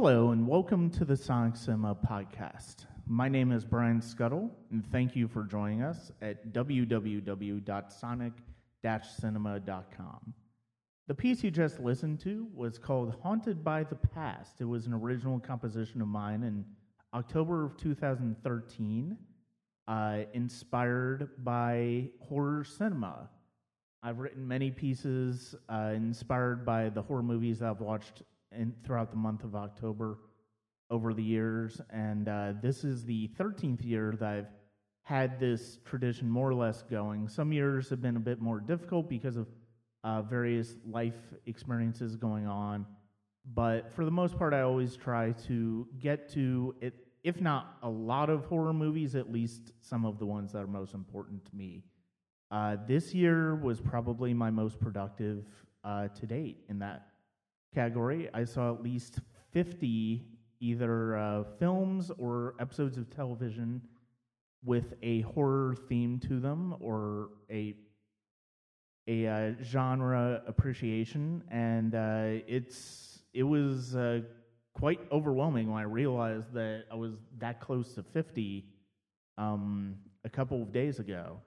Hello, and welcome to the Sonic Cinema podcast. My name is Brian Scuttle, and thank you for joining us at www.sonic-cinema.com. The piece you just listened to was called Haunted by the Past. It was an original composition of mine in October of 2013, uh, inspired by horror cinema. I've written many pieces uh, inspired by the horror movies I've watched in, throughout the month of October over the years, and uh, this is the 13th year that I've had this tradition more or less going. Some years have been a bit more difficult because of uh, various life experiences going on, but for the most part, I always try to get to it, if not a lot of horror movies, at least some of the ones that are most important to me. Uh, this year was probably my most productive uh, to date in that category. I saw at least 50 either uh, films or episodes of television with a horror theme to them or a a uh, genre appreciation, and uh, it's it was uh, quite overwhelming when I realized that I was that close to 50 um, a couple of days ago.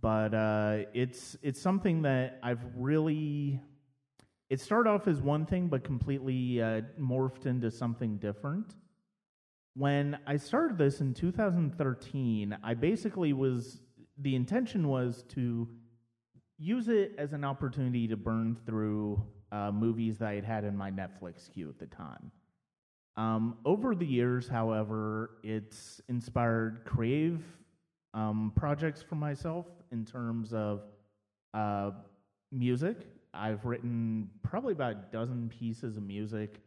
But uh, it's it's something that I've really it started off as one thing, but completely uh, morphed into something different. When I started this in 2013, I basically was the intention was to use it as an opportunity to burn through uh, movies that I had had in my Netflix queue at the time. Um, over the years, however, it's inspired creative um, projects for myself in terms of uh, music. I've written probably about a dozen pieces of music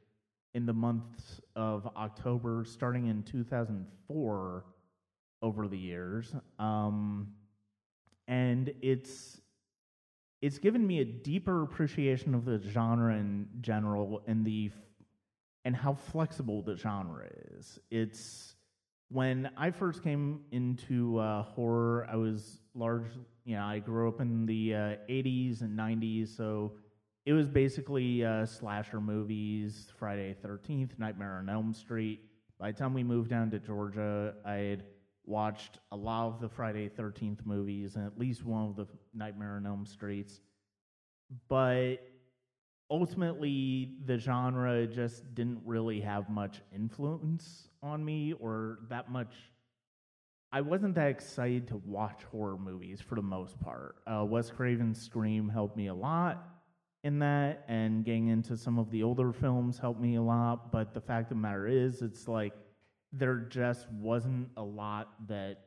in the months of October, starting in 2004 over the years. Um, and it's it's given me a deeper appreciation of the genre in general and the and how flexible the genre is. It's when I first came into uh, horror, I was large. You know, I grew up in the uh, '80s and '90s, so it was basically uh, slasher movies, Friday Thirteenth, Nightmare on Elm Street. By the time we moved down to Georgia, I had watched a lot of the Friday Thirteenth movies and at least one of the Nightmare on Elm Streets. But ultimately the genre just didn't really have much influence on me or that much I wasn't that excited to watch horror movies for the most part. Uh, Wes Craven's Scream helped me a lot in that, and getting into some of the older films helped me a lot. But the fact of the matter is, it's like there just wasn't a lot that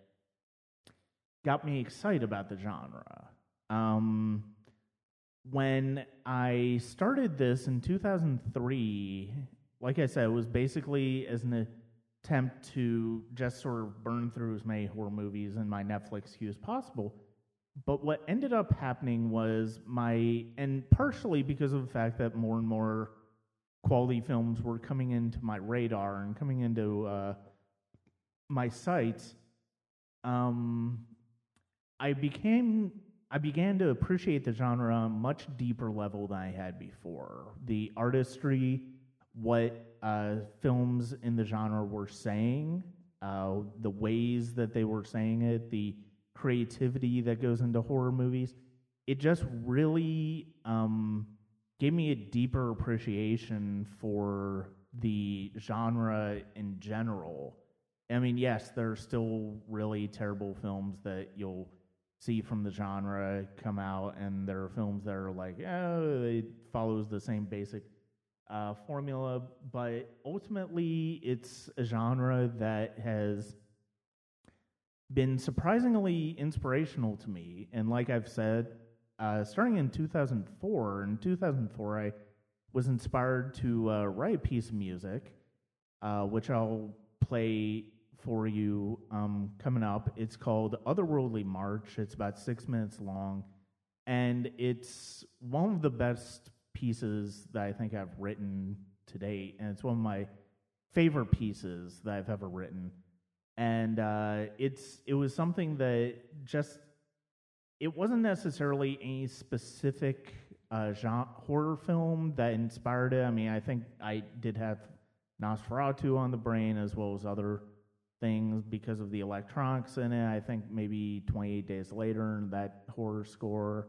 got me excited about the genre. Um, when I started this in 2003, like I said, it was basically as an attempt to just sort of burn through as many horror movies in my Netflix queue as possible. But what ended up happening was my, and partially because of the fact that more and more quality films were coming into my radar and coming into uh, my sights, um, I became I began to appreciate the genre on a much deeper level than I had before. The artistry, what uh, films in the genre were saying, uh, the ways that they were saying it, the creativity that goes into horror movies, it just really um, gave me a deeper appreciation for the genre in general. I mean, yes, there are still really terrible films that you'll see from the genre come out, and there are films that are like, oh, it follows the same basic uh, formula, but ultimately, it's a genre that has been surprisingly inspirational to me. And like I've said, uh, starting in 2004, in 2004, I was inspired to uh, write a piece of music, uh, which I'll play for you um, coming up. It's called Otherworldly March. It's about six minutes long, and it's one of the best pieces that I think I've written to date, and it's one of my favorite pieces that I've ever written. And uh, it's it was something that just it wasn't necessarily any specific uh, genre horror film that inspired it. I mean, I think I did have Nosferatu on the brain as well as other things because of the electronics in it. I think maybe 28 days later, that horror score,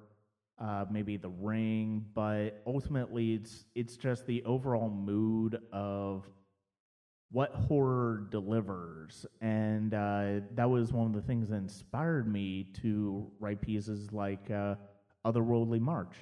uh, maybe The Ring, but ultimately it's it's just the overall mood of what horror delivers, and uh, that was one of the things that inspired me to write pieces like uh, Otherworldly March.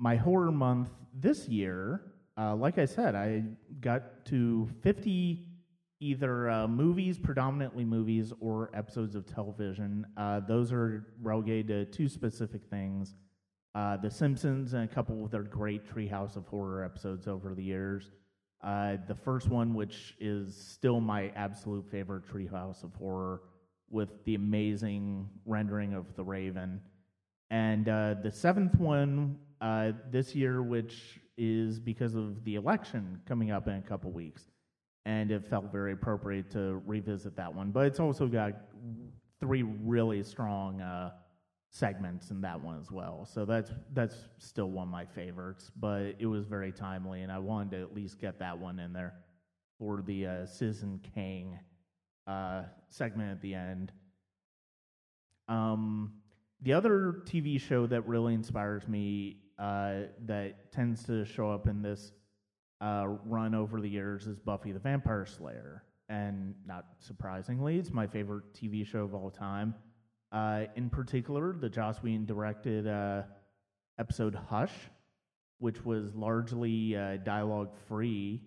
My horror month this year, uh, like I said, I got to 50 either uh, movies, predominantly movies, or episodes of television. Uh, those are relegated to two specific things uh, The Simpsons and a couple of their great Treehouse of Horror episodes over the years. Uh, the first one, which is still my absolute favorite Treehouse of Horror, with the amazing rendering of the Raven. And uh, the seventh one uh, this year, which is because of the election coming up in a couple weeks. And it felt very appropriate to revisit that one. But it's also got three really strong uh, segments in that one as well. So that's that's still one of my favorites. But it was very timely, and I wanted to at least get that one in there for the uh, Citizen Kang uh, segment at the end. Um, the other TV show that really inspires me uh, that tends to show up in this uh, run over the years is Buffy the Vampire Slayer. And not surprisingly, it's my favorite TV show of all time. Uh, in particular, the Joss Whedon directed uh, episode Hush, which was largely uh, dialogue free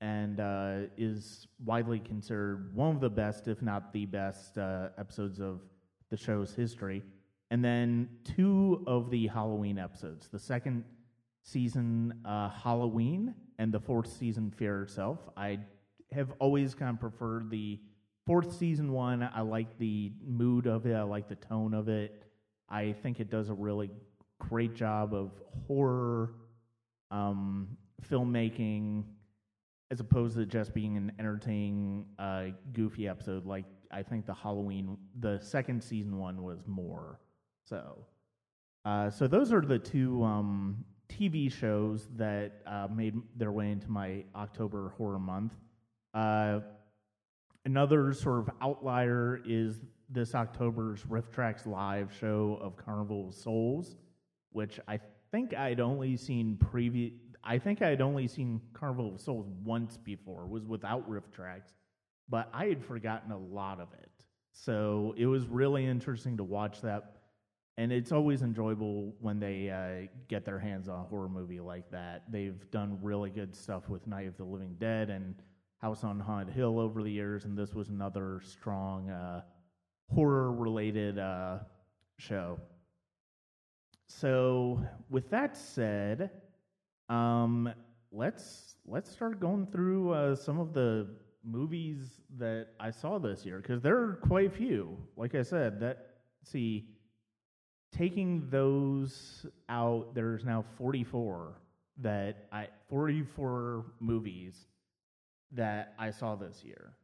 and uh, is widely considered one of the best, if not the best, episodes of the show's history and then two of the Halloween episodes. The second season, uh, Halloween, and the fourth season, Fear itself. I have always kind of preferred the fourth season one. I like the mood of it. I like the tone of it. I think it does a really great job of horror um, filmmaking, as opposed to just being an entertaining, uh, goofy episode. Like I think the Halloween, the second season one was more. So, uh, so those are the two um, TV shows that uh, made their way into my October horror month. Uh, another sort of outlier is this October's RiffTrax live show of Carnival of Souls, which I think I'd only seen previous. I think I had only seen Carnival of Souls once before. Was without RiffTrax, but I had forgotten a lot of it. So it was really interesting to watch that and it's always enjoyable when they uh, get their hands on a horror movie like that. They've done really good stuff with Night of the Living Dead and House on Haunted Hill over the years, and this was another strong uh, horror-related uh, show. So, with that said, um, let's let's start going through uh, some of the movies that I saw this year because there are quite a few. Like I said, that see taking those out, there's now 44 that I 44 movies that I saw this year,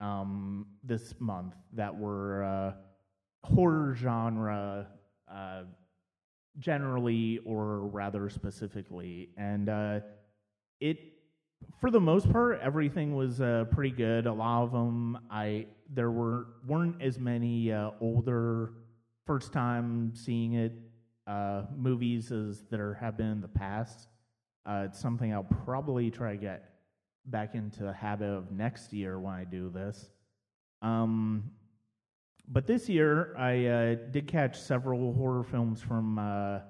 um, this month that were uh, horror genre, uh, generally or rather specifically, and uh, it for the most part everything was uh, pretty good. A lot of them I there were weren't as many uh, older first time seeing it uh, movies as there have been in the past. Uh, it's something I'll probably try to get back into the habit of next year when I do this. Um, but this year, I uh, did catch several horror films from uh,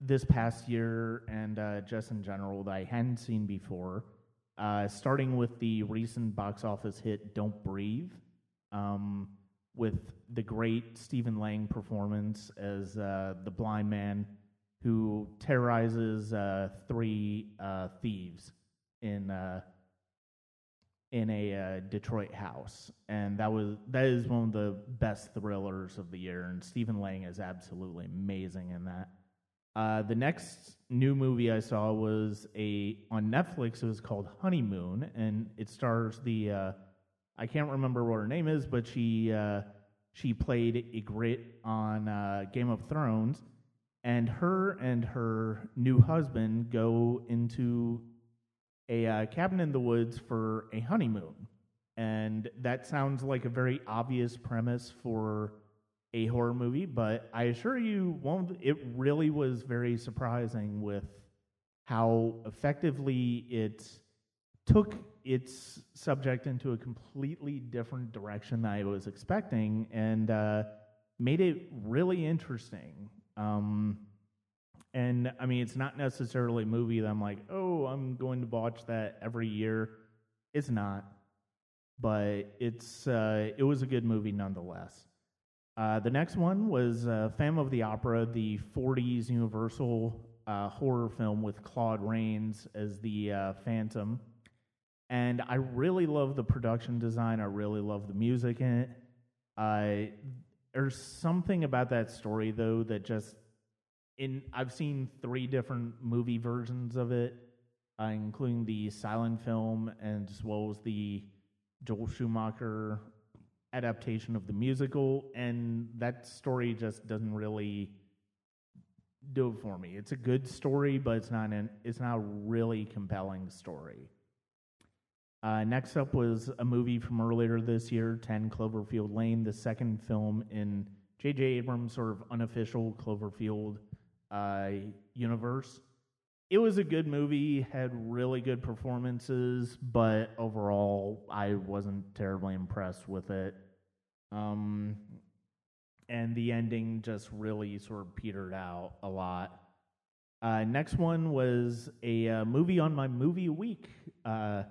this past year and uh, just in general that I hadn't seen before. Uh, starting with the recent box office hit "Don't Breathe." Um, with the great Stephen Lang performance as uh, the blind man who terrorizes uh, three uh, thieves in uh, in a uh, Detroit house, and that was that is one of the best thrillers of the year. And Stephen Lang is absolutely amazing in that. Uh, the next new movie I saw was a on Netflix. It was called Honeymoon, and it stars the I can't remember what her name is, but she uh, she played Ygritte on uh, Game of Thrones, and her and her new husband go into a uh, cabin in the woods for a honeymoon, and that sounds like a very obvious premise for a horror movie, but I assure you, it really was very surprising with how effectively it took its subject into a completely different direction than I was expecting, and uh, made it really interesting. Um, and I mean, it's not necessarily a movie that I'm like, oh, I'm going to watch that every year. It's not, but it's uh, it was a good movie nonetheless. Uh, the next one was uh, of the Opera, the 40s Universal uh, horror film with Claude Rains as the uh, Phantom. And I really love the production design. I really love the music in it. Uh, there's something about that story though that just in I've seen three different movie versions of it, uh, including the silent film and as well as the Joel Schumacher adaptation of the musical, and that story just doesn't really do it for me. It's a good story, but it's not an it's not a really compelling story. Uh, next up was a movie from earlier this year, 10 Cloverfield Lane, the second film in J.J. Abrams' sort of unofficial Cloverfield uh, universe. It was a good movie, had really good performances, but overall, I wasn't terribly impressed with it. Um, and the ending just really sort of petered out a lot. Uh, next one was a uh, movie on my movie week. Uh,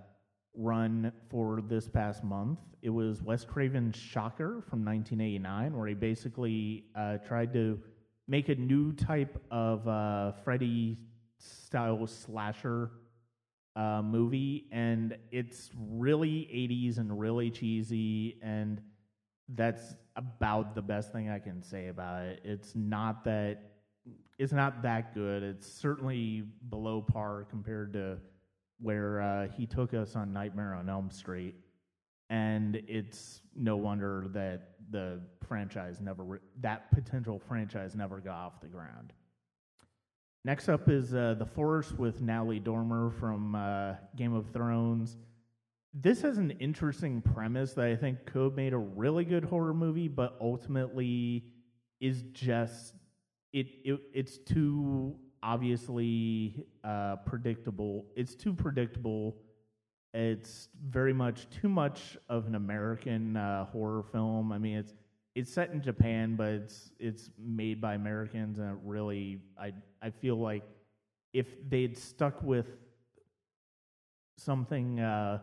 run for this past month. It was Wes Craven's Shocker from 1989, where he basically uh, tried to make a new type of uh, Freddy style slasher uh, movie, and it's really 80s and really cheesy, and that's about the best thing I can say about it. It's not that it's not that good. It's certainly below par compared to where uh, he took us on Nightmare on Elm Street, and it's no wonder that the franchise never re- that potential franchise never got off the ground. Next up is uh, The Forest with Natalie Dormer from uh, Game of Thrones. This has an interesting premise that I think could have made a really good horror movie, but ultimately is just it, it it's too obviously uh, predictable. It's too predictable. It's very much too much of an American uh, horror film. I mean, it's it's set in Japan, but it's it's made by Americans, and it really, I I feel like if they'd stuck with something uh,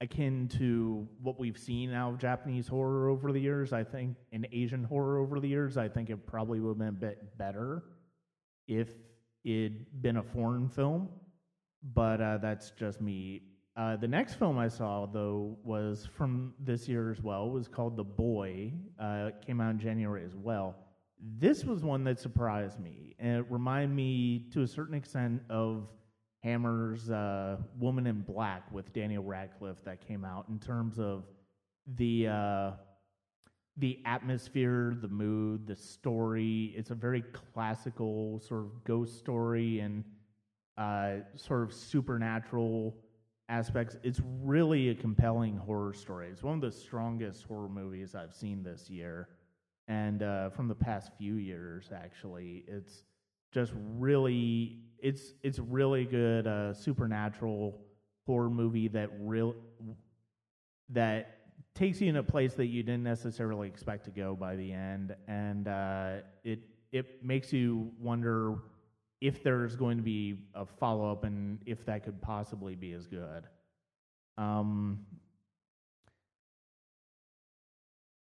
akin to what we've seen out of Japanese horror over the years, I think, in Asian horror over the years, I think it probably would have been a bit better if it'd been a foreign film, but uh, that's just me. Uh, the next film I saw, though, was from this year as well. Was called The Boy. Uh, it came out in January as well. This was one that surprised me, and it reminded me to a certain extent of Hammer's uh, Woman in Black with Daniel Radcliffe that came out in terms of the uh, the atmosphere, the mood, the story. It's a very classical sort of ghost story and uh, sort of supernatural aspects. It's really a compelling horror story. It's one of the strongest horror movies I've seen this year, and uh, from the past few years, actually. It's just really, it's it's really good uh, supernatural horror movie that real that takes you in a place that you didn't necessarily expect to go by the end, and uh, it it makes you wonder if there's going to be a follow up and if that could possibly be as good. Um,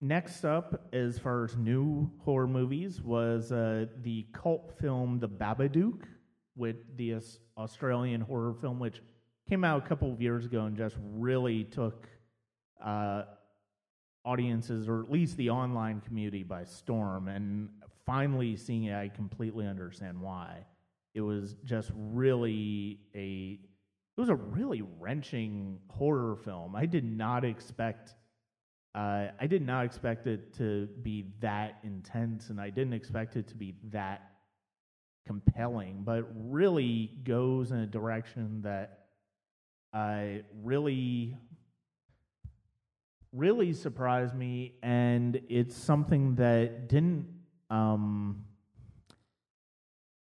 next up, as far as new horror movies, was uh, the cult film The Babadook, with the Australian horror film, which came out a couple of years ago and just really took uh, audiences, or at least the online community, by storm. And finally seeing it, I completely understand why. It was just really a it was a really wrenching horror film. I did not expect uh, I did not expect it to be that intense, and I didn't expect it to be that compelling. But really goes in a direction that I uh, really really surprised me, and it's something that didn't um,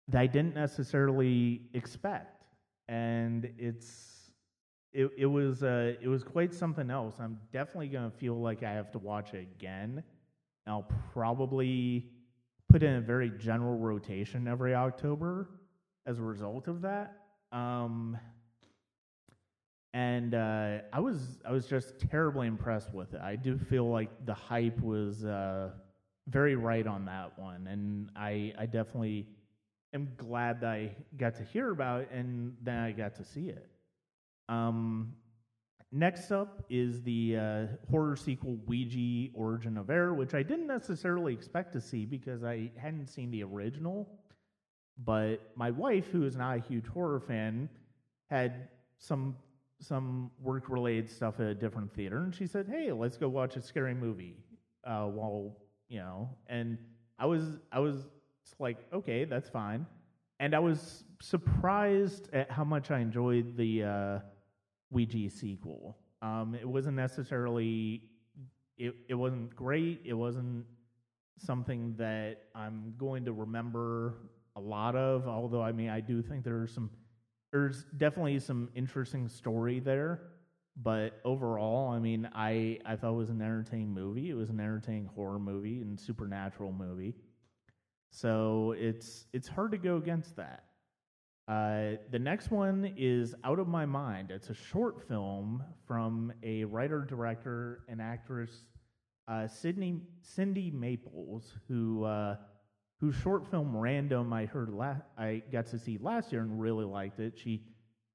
that I didn't necessarily expect, and it's it, it was uh, it was quite something else. I'm definitely gonna feel like I have to watch it again I'll probably put in a very general rotation every October as a result of that. Um, and uh, I was I was just terribly impressed with it. I do feel like the hype was uh, very right on that one, and I I definitely am glad that I got to hear about it and then I got to see it. Um, next up is the uh, horror sequel Ouija Origin of Error, which I didn't necessarily expect to see because I hadn't seen the original. But my wife, who is not a huge horror fan, had some some work related stuff at a different theater, and she said, "Hey, let's go watch a scary movie." Uh, while you know, and I was I was like, okay, that's fine, and I was surprised at how much I enjoyed the uh, Ouija sequel. Um, it wasn't necessarily it it wasn't great. It wasn't something that I'm going to remember a lot of. Although I mean, I do think there are some there's definitely some interesting story there. But overall, I mean, I I thought it was an entertaining movie. It was an entertaining horror movie and supernatural movie. So it's it's hard to go against that. Uh, the next one is Out of My Mind. It's a short film from a writer, director, and actress, uh, Sydney Cindy Maples, who uh, whose short film Random I heard la- I got to see last year and really liked it. She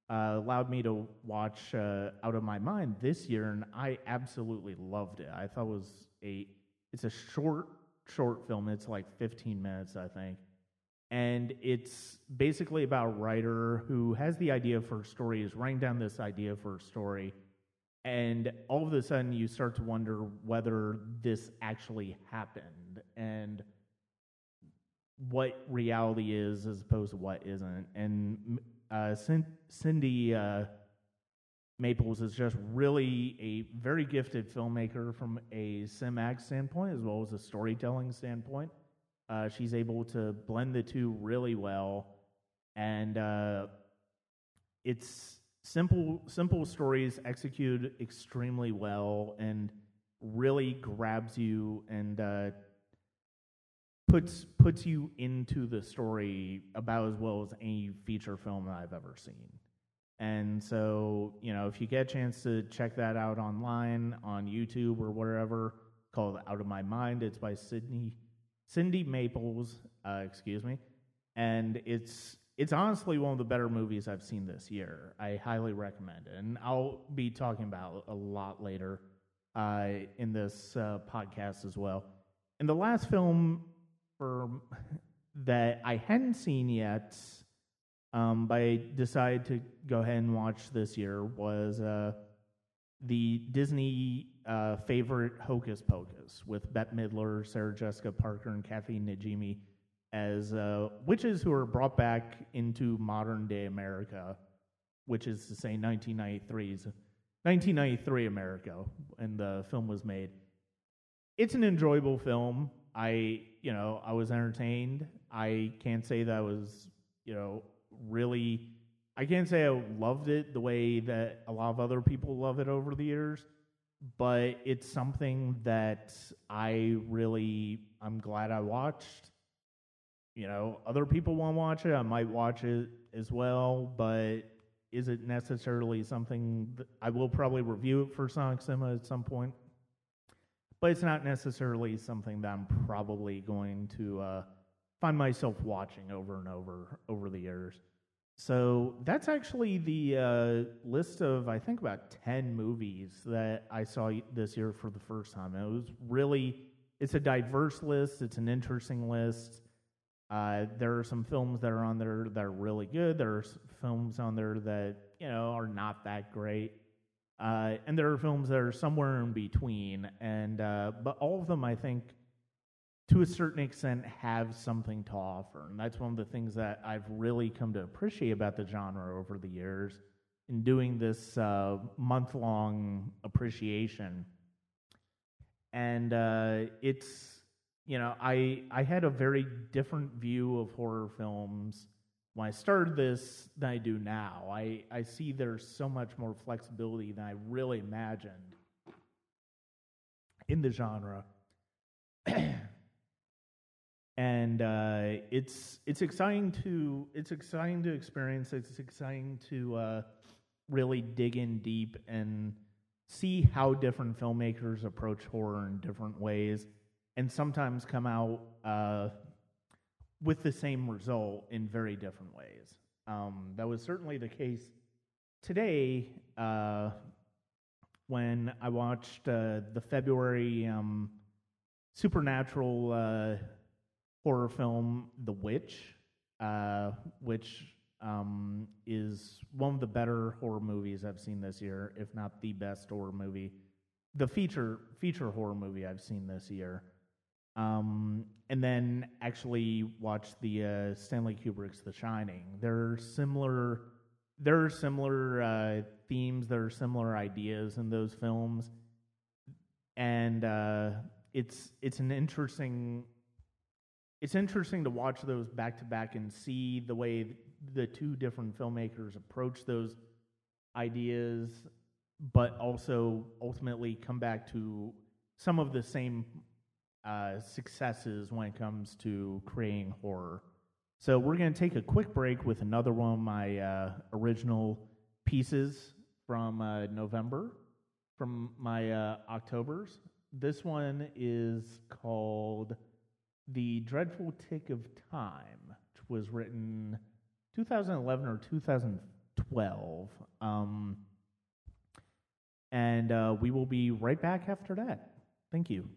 uh, allowed me to watch uh, Out of My Mind this year, and I absolutely loved it. I thought it was a it's a short short film. It's like 15 minutes, I think. And it's basically about a writer who has the idea for a story, is writing down this idea for a story, and all of a sudden you start to wonder whether this actually happened and what reality is as opposed to what isn't. And uh, Cindy uh, Maples is just really a very gifted filmmaker from a cinematic standpoint as well as a storytelling standpoint. Uh, she's able to blend the two really well, and uh, it's simple simple stories executed extremely well and really grabs you and uh, puts puts you into the story about as well as any feature film that I've ever seen. And so, you know, if you get a chance to check that out online on YouTube or wherever, called Out of My Mind, it's by Sydney Cindy Maples, uh, excuse me, and it's it's honestly one of the better movies I've seen this year. I highly recommend it, and I'll be talking about a lot later uh, in this uh, podcast as well. And the last film for that I hadn't seen yet, um, but I decided to go ahead and watch this year was uh, the Disney uh, favorite Hocus Pocus with Bette Midler, Sarah Jessica Parker, and Kathy Najimy as uh, witches who are brought back into modern day America, which is to say 1993's 1993 America, and the film was made. It's an enjoyable film. I, you know, I was entertained. I can't say that I was, you know, really. I can't say I loved it the way that a lot of other people love it over the years, but it's something that I really, I'm glad I watched. You know, other people want to watch it. I might watch it as well, but is it necessarily something I will probably review it for Sonic Cinema at some point? But it's not necessarily something that I'm probably going to uh, find myself watching over and over over the years. So that's actually the uh, list of I think about ten movies that I saw this year for the first time. It was really it's a diverse list. It's an interesting list. Uh, there are some films that are on there that are really good. There are films on there that you know are not that great. Uh, and there are films that are somewhere in between, and uh, but all of them, I think, to a certain extent, have something to offer, and that's one of the things that I've really come to appreciate about the genre over the years. In doing this uh, month-long appreciation, and uh, it's you know I I had a very different view of horror films when I started this than I do now. I, I see there's so much more flexibility than I really imagined in the genre. and uh, it's it's exciting to it's exciting to experience. It's exciting to uh, really dig in deep and see how different filmmakers approach horror in different ways, and sometimes come out uh, with the same result in very different ways. Um, that was certainly the case today uh, when I watched uh, the February um, supernatural uh, horror film, The Witch, uh, which um, is one of the better horror movies I've seen this year, if not the best horror movie, the feature feature horror movie I've seen this year. Um, and then actually watch the uh, Stanley Kubrick's The Shining. There are similar, there are similar uh, themes, there are similar ideas in those films, and uh, it's it's an interesting, it's interesting to watch those back to back and see the way the two different filmmakers approach those ideas, but also ultimately come back to some of the same uh, successes when it comes to creating horror. So we're going to take a quick break with another one of my uh, original pieces from uh, November, from my uh, Octobers. This one is called "The Dreadful Tick of Time," which was written 2011 or 2012. Um, and uh, we will be right back after that. Thank you.